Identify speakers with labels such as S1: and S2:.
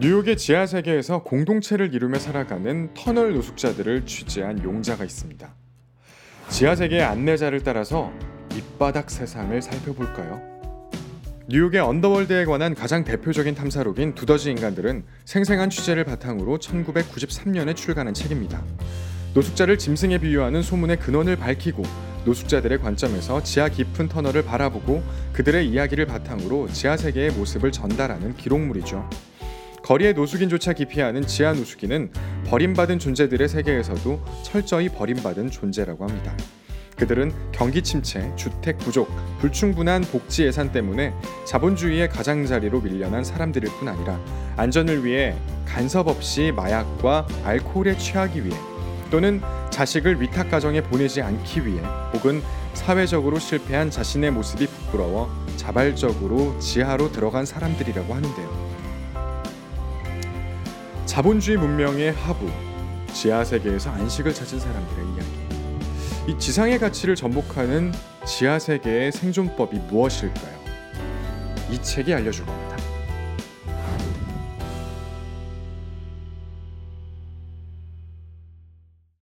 S1: 뉴욕의 지하 세계에서 공동체를 이루며 살아가는 터널 노숙자들을 취재한 용자가 있습니다. 지하 세계의 안내자를 따라서 밑바닥 세상을 살펴볼까요? 뉴욕의 언더월드에 관한 가장 대표적인 탐사록인 두더지 인간들은 생생한 취재를 바탕으로 1993년에 출간한 책입니다. 노숙자를 짐승에 비유하는 소문의 근원을 밝히고 노숙자들의 관점에서 지하 깊은 터널을 바라보고 그들의 이야기를 바탕으로 지하 세계의 모습을 전달하는 기록물이죠. 거리의 노숙인조차 기피하는 지하 노숙인은 버림받은 존재들의 세계에서도 철저히 버림받은 존재라고 합니다. 그들은 경기 침체, 주택 부족, 불충분한 복지 예산 때문에 자본주의의 가장자리로 밀려난 사람들일 뿐 아니라 안전을 위해 간섭 없이 마약과 알코올에 취하기 위해 또는 자식을 위탁 가정에 보내지 않기 위해 혹은 사회적으로 실패한 자신의 모습이 부끄러워 자발적으로 지하로 들어간 사람들이라고 하는데요. 자본주의 문명의 하부, 지하 세계에서 안식을 찾은 사람들의 이야기. 이 지상의 가치를 전복하는 지하 세계의 생존법이 무엇일까요? 이 책이 알려줄 겁니다.